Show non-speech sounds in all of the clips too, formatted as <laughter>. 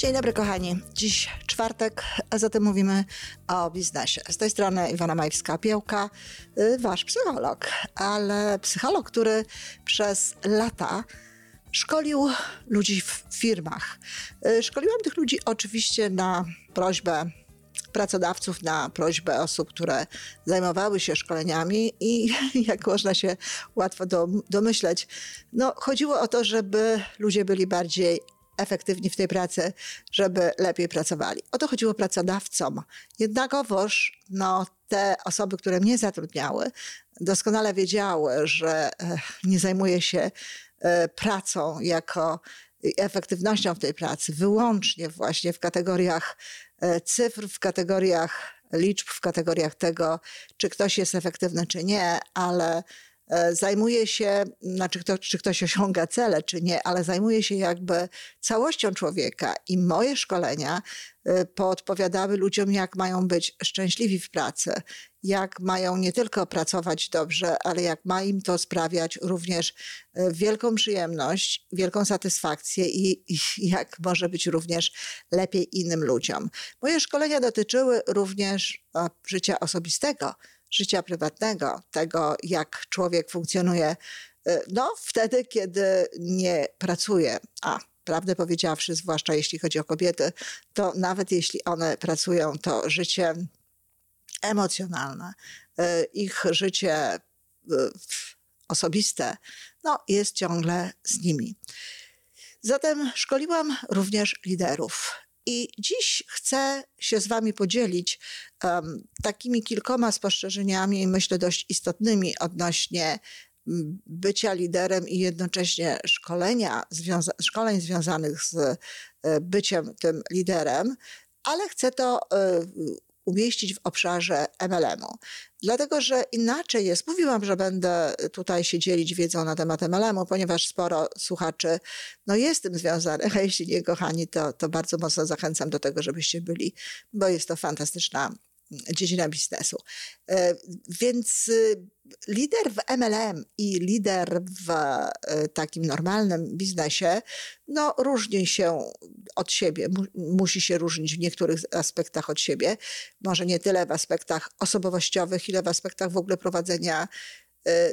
Dzień dobry, kochani. Dziś czwartek, a zatem mówimy o biznesie. Z tej strony Iwona Majwska-Piełka, y, wasz psycholog, ale psycholog, który przez lata szkolił ludzi w firmach. Y, szkoliłam tych ludzi oczywiście na prośbę pracodawców na prośbę osób, które zajmowały się szkoleniami i <laughs> jak można się łatwo domyśleć, no, chodziło o to, żeby ludzie byli bardziej efektywni w tej pracy, żeby lepiej pracowali. O to chodziło pracodawcom. Jednakowoż no, te osoby, które mnie zatrudniały, doskonale wiedziały, że e, nie zajmuję się e, pracą jako efektywnością w tej pracy wyłącznie właśnie w kategoriach e, cyfr, w kategoriach liczb, w kategoriach tego, czy ktoś jest efektywny, czy nie, ale zajmuje się, znaczy kto, czy ktoś osiąga cele, czy nie, ale zajmuje się jakby całością człowieka i moje szkolenia e, podpowiadały ludziom, jak mają być szczęśliwi w pracy, jak mają nie tylko pracować dobrze, ale jak ma im to sprawiać również e, wielką przyjemność, wielką satysfakcję i, i jak może być również lepiej innym ludziom. Moje szkolenia dotyczyły również życia osobistego, życia prywatnego, tego jak człowiek funkcjonuje, y, no wtedy, kiedy nie pracuje. A prawdę powiedziawszy, zwłaszcza jeśli chodzi o kobiety, to nawet jeśli one pracują, to życie emocjonalne, y, ich życie y, osobiste, no, jest ciągle z nimi. Zatem szkoliłam również liderów. I dziś chcę się z Wami podzielić um, takimi kilkoma spostrzeżeniami, myślę dość istotnymi odnośnie bycia liderem i jednocześnie szkolenia, związa szkoleń związanych z e, byciem tym liderem, ale chcę to e, umieścić w obszarze MLM-u. Dlatego, że inaczej jest, mówiłam, że będę tutaj się dzielić wiedzą na temat MLM-u, ponieważ sporo słuchaczy no jest tym związanych, a jeśli nie kochani, to, to bardzo mocno zachęcam do tego, żebyście byli, bo jest to fantastyczna dziedzina biznesu. E, więc y, lider w MLM i lider w e, takim normalnym biznesie, no różni się od siebie, musi się różnić w niektórych aspektach od siebie. Może nie tyle w aspektach osobowościowych, ile w aspektach w ogóle prowadzenia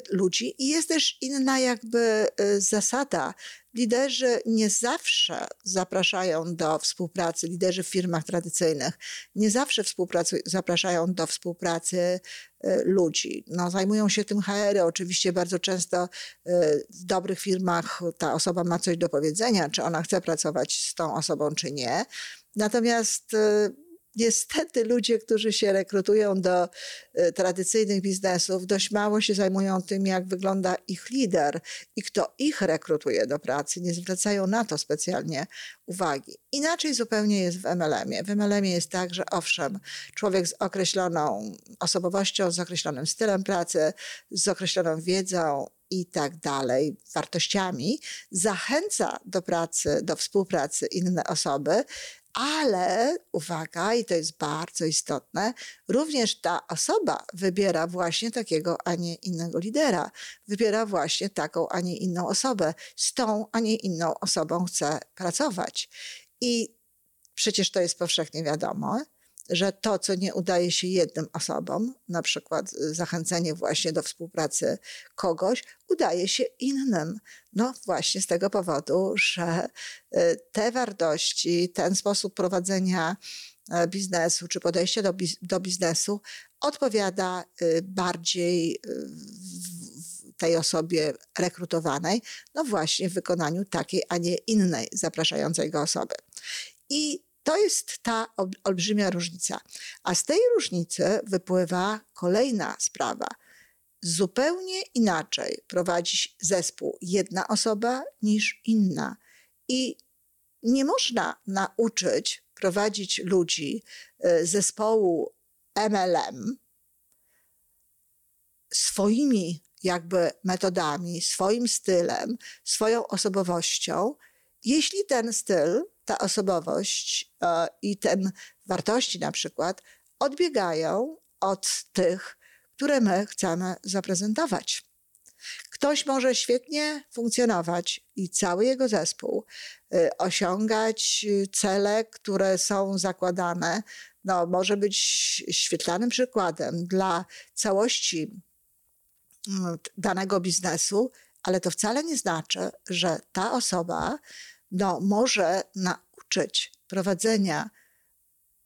ludzi. I jest też inna jakby zasada Liderzy nie zawsze zapraszają do współpracy, liderzy w firmach tradycyjnych nie zawsze zapraszają do współpracy e, ludzi. No, zajmują się tym HR-y. Oczywiście bardzo często e, w dobrych firmach ta osoba ma coś do powiedzenia, czy ona chce pracować z tą osobą, czy nie. Natomiast e, niestety ludzie, którzy się rekrutują do y, tradycyjnych biznesów, dość mało się zajmują tym, jak wygląda ich lider i kto ich rekrutuje do pracy. Nie zwracają na to specjalnie uwagi. Inaczej zupełnie jest w MLM-ie. W MLM-ie jest tak, że owszem, człowiek z określoną osobowością, z określonym stylem pracy, z określoną wiedzą, i tak dalej, wartościami, zachęca do pracy, do współpracy inne osoby, ale uwaga, i to jest bardzo istotne, również ta osoba wybiera właśnie takiego, a nie innego lidera. Wybiera właśnie taką, a nie inną osobę. Z tą, a nie inną osobą chce pracować. I przecież to jest powszechnie wiadomo że to, co nie udaje się jednym osobom, na przykład zachęcenie właśnie do współpracy kogoś, udaje się innym. No właśnie z tego powodu, że y, te wartości, ten sposób prowadzenia e, biznesu czy podejście do, do biznesu odpowiada y, bardziej y, tej osobie rekrutowanej, no właśnie w wykonaniu takiej, a nie innej zapraszającej go osoby. I to jest ta olbrzymia różnica. A z tej różnicy wypływa kolejna sprawa. Zupełnie inaczej prowadzić zespół jedna osoba niż inna. I nie można nauczyć prowadzić ludzi e, zespołu MLM swoimi jakby metodami, swoim stylem, swoją osobowością, jeśli ten styl ta osobowość e, i ten wartości na przykład odbiegają od tych, które my chcemy zaprezentować. Ktoś może świetnie funkcjonować i cały jego zespół y, osiągać cele, które są zakładane. No, może być świetlanym przykładem dla całości danego biznesu, ale to wcale nie znaczy, że ta osoba no, może nauczyć prowadzenia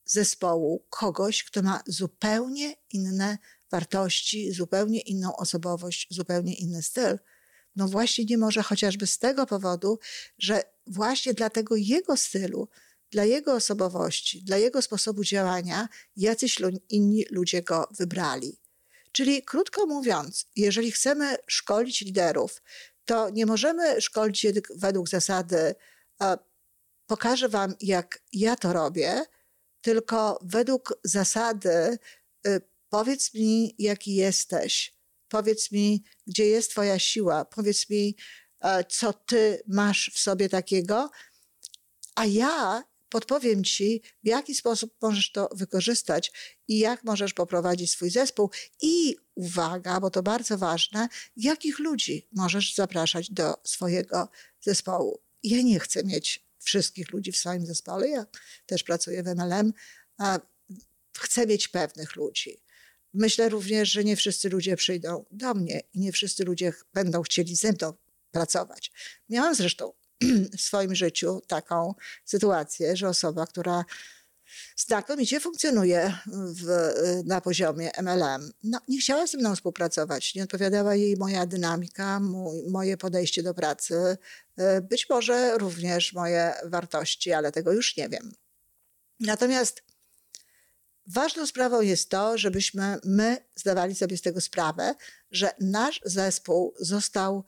zespołu kogoś, kto ma zupełnie inne wartości, zupełnie inną osobowość, zupełnie inny styl. No właśnie nie może chociażby z tego powodu, że właśnie dla tego jego stylu, dla jego osobowości, dla jego sposobu działania, jacyś inni ludzie go wybrali. Czyli krótko mówiąc, jeżeli chcemy szkolić liderów, to nie możemy szkolić według zasady pokażę wam, jak ja to robię, tylko według zasady y, powiedz mi, jaki jesteś, powiedz mi, gdzie jest Twoja siła, powiedz mi, e, co Ty masz w sobie takiego, a ja podpowiem Ci, w jaki sposób możesz to wykorzystać i jak możesz poprowadzić swój zespół. I uwaga, bo to bardzo ważne, jakich ludzi możesz zapraszać do swojego zespołu. Ja nie chcę mieć wszystkich ludzi w swoim zespole. Ja też pracuję w MLM. A chcę mieć pewnych ludzi. Myślę również, że nie wszyscy ludzie przyjdą do mnie i nie wszyscy ludzie będą chcieli ze mną pracować. Miałam zresztą <clears throat> w swoim życiu taką sytuację, że osoba, która znakomicie funkcjonuje w, na poziomie MLM. No, nie chciała ze mną współpracować, nie odpowiadała jej moja dynamika, mój, moje podejście do pracy, e, być może również moje wartości, ale tego już nie wiem. Natomiast ważną sprawą jest to, żebyśmy my zdawali sobie z tego sprawę, że nasz zespół został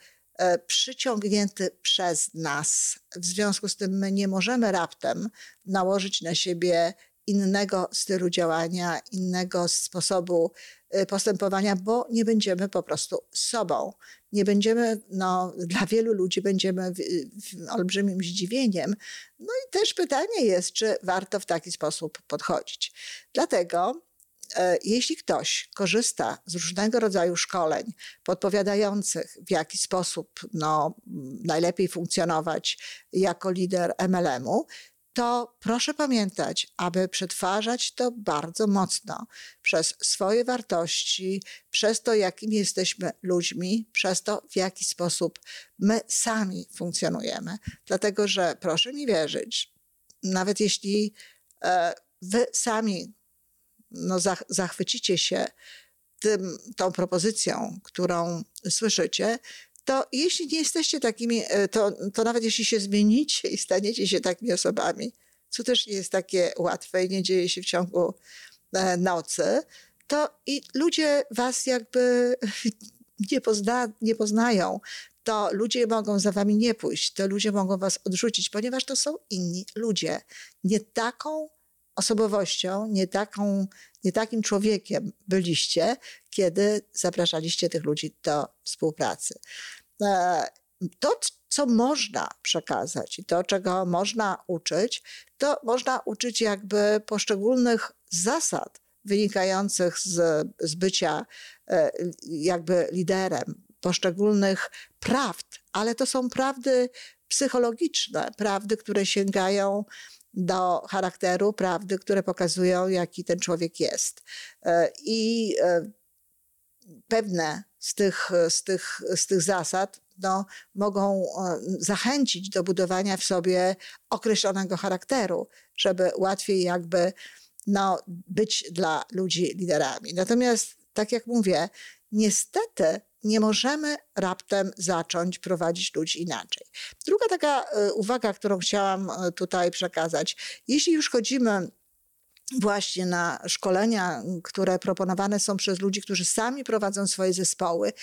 przyciągnięty przez nas. W związku z tym my nie możemy raptem nałożyć na siebie innego stylu działania, innego sposobu e, postępowania, bo nie będziemy po prostu sobą. Nie będziemy, no, dla wielu ludzi będziemy w, w olbrzymim zdziwieniem. No i też pytanie jest, czy warto w taki sposób podchodzić. Dlatego E, jeśli ktoś korzysta z różnego rodzaju szkoleń podpowiadających, w jaki sposób no, najlepiej funkcjonować jako lider MLM-u, to proszę pamiętać, aby przetwarzać to bardzo mocno przez swoje wartości, przez to, jakimi jesteśmy ludźmi, przez to, w jaki sposób my sami funkcjonujemy. Dlatego, że proszę mi wierzyć, nawet jeśli e, wy sami no, zachwycicie się tym, tą propozycją, którą słyszycie, to jeśli nie jesteście takimi, e, to, to nawet jeśli się zmienicie i staniecie się takimi osobami, co też nie jest takie łatwe i nie dzieje się w ciągu e, nocy, to i ludzie was jakby <laughs> nie, pozna, nie poznają. To ludzie mogą za wami nie pójść, to ludzie mogą was odrzucić, ponieważ to są inni ludzie. Nie taką osobowością, nie, taką, nie takim człowiekiem byliście, kiedy zapraszaliście tych ludzi do współpracy. E, to, co można przekazać i to, czego można uczyć, to można uczyć jakby poszczególnych zasad wynikających z, z bycia e, jakby liderem, poszczególnych prawd, ale to są prawdy psychologiczne, prawdy, które sięgają do charakteru, prawdy, które pokazują, jaki ten człowiek jest. E, I e, pewne z tych, z tych, z tych zasad no, mogą e, zachęcić do budowania w sobie określonego charakteru, żeby łatwiej jakby no, być dla ludzi liderami. Natomiast, tak jak mówię, niestety nie możemy raptem zacząć prowadzić ludzi inaczej. Druga taka e, uwaga, którą chciałam e, tutaj przekazać. Jeśli już chodzimy właśnie na szkolenia, które proponowane są przez ludzi, którzy sami prowadzą swoje zespoły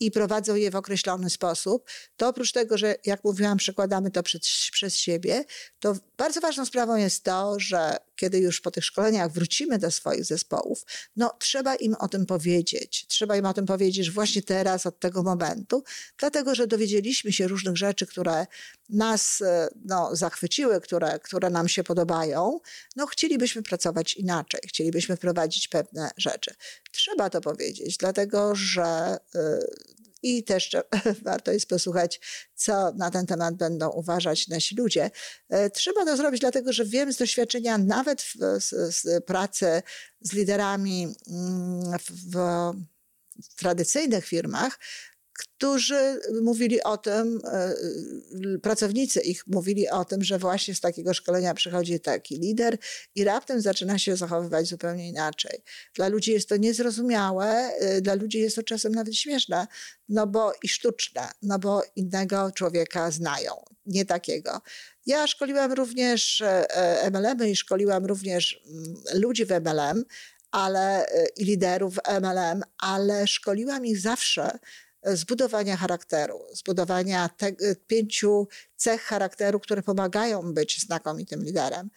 i prowadzą je w określony sposób, to oprócz tego, że jak mówiłam, przekładamy to przez, przez siebie, to bardzo ważną sprawą jest to, że kiedy już po tych szkoleniach wrócimy do swoich zespołów, no trzeba im o tym powiedzieć. Trzeba im o tym powiedzieć właśnie teraz, od tego momentu, dlatego że dowiedzieliśmy się różnych rzeczy, które nas e, no, zachwyciły, które, które nam się podobają. No chcielibyśmy pracować inaczej, chcielibyśmy wprowadzić pewne rzeczy. Trzeba to powiedzieć, dlatego że y, I też <laughs> warto jest posłuchać, co na ten temat będą uważać nasi ludzie. E, trzeba to zrobić, dlatego że wiem z doświadczenia, nawet w, z, z pracy z liderami mm, w, w tradycyjnych firmach, którzy mówili o tym, e, pracownicy ich mówili o tym, że właśnie z takiego szkolenia przychodzi taki lider i raptem zaczyna się zachowywać zupełnie inaczej. Dla ludzi jest to niezrozumiałe, e, dla ludzi jest to czasem nawet śmieszne, no bo i sztuczne, no bo innego człowieka znają, nie takiego. Ja szkoliłam również e, MLM-y i szkoliłam również mm, ludzi w MLM, ale i liderów MLM, ale szkoliłam ich zawsze zbudowania charakteru, zbudowania te, pięciu cech charakteru, które pomagają być znakomitym liderem.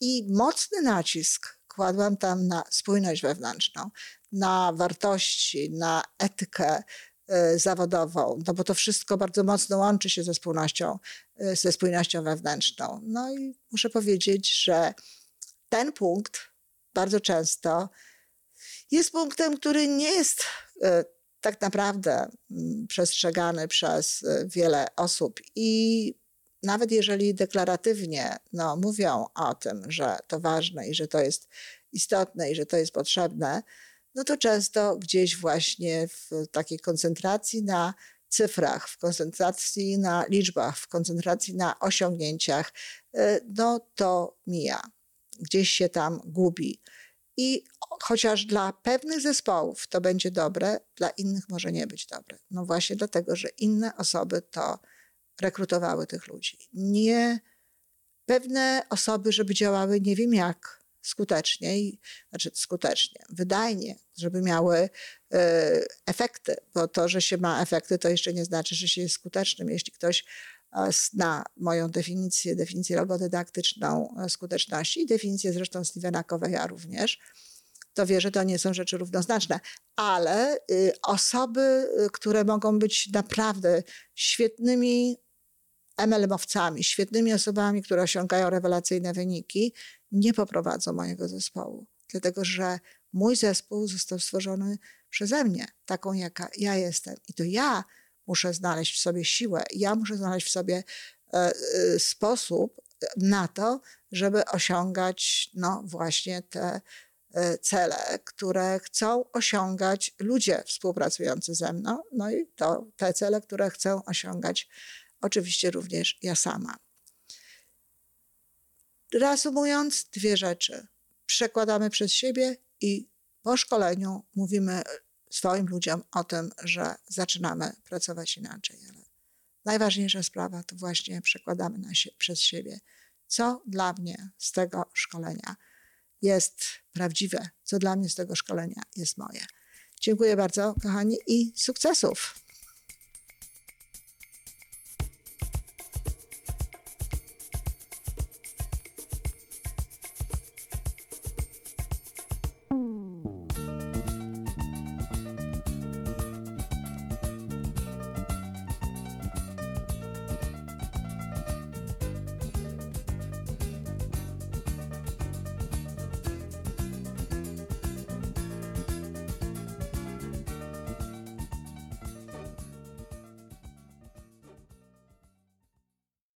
I mocny nacisk kładłam tam na spójność wewnętrzną, na wartości, na etykę y, zawodową, no bo to wszystko bardzo mocno łączy się ze spójnością, y, ze spójnością wewnętrzną. No i muszę powiedzieć, że ten punkt bardzo często jest punktem, który nie jest tak naprawdę mm, przestrzegany przez y, wiele osób i nawet jeżeli deklaratywnie no, mówią o tym, że to ważne i że to jest istotne i że to jest potrzebne, no to często gdzieś właśnie w takiej koncentracji na cyfrach, w koncentracji na liczbach, w koncentracji na osiągnięciach, y, no to mija. Gdzieś się tam gubi. I chociaż dla pewnych zespołów to będzie dobre, dla innych może nie być dobre. No właśnie dlatego, że inne osoby to rekrutowały tych ludzi. Nie pewne osoby, żeby działały nie wiem jak skutecznie, znaczy skutecznie, wydajnie, żeby miały y, efekty, bo to, że się ma efekty, to jeszcze nie znaczy, że się jest skutecznym. Jeśli ktoś zna moją definicję, definicję logodydaktyczną e, skuteczności i definicję zresztą Stevena Coveya również, to wie, że to nie są rzeczy równoznaczne. Ale y, osoby, y, które mogą być naprawdę świetnymi MLM-owcami, świetnymi osobami, które osiągają rewelacyjne wyniki, nie poprowadzą mojego zespołu. Dlatego, że mój zespół został stworzony przeze mnie, taką jaka ja jestem. I to ja muszę znaleźć w sobie siłę, ja muszę znaleźć w sobie e, e, sposób na to, żeby osiągać no, właśnie te e, cele, które chcą osiągać ludzie współpracujący ze mną, no i to te cele, które chcę osiągać oczywiście również ja sama. Reasumując, dwie rzeczy. Przekładamy przez siebie i po szkoleniu mówimy swoim ludziom o tym, że zaczynamy pracować inaczej. Ale najważniejsza sprawa to właśnie przekładamy na się, przez siebie, co dla mnie z tego szkolenia jest prawdziwe, co dla mnie z tego szkolenia jest moje. Dziękuję bardzo, kochani, i sukcesów.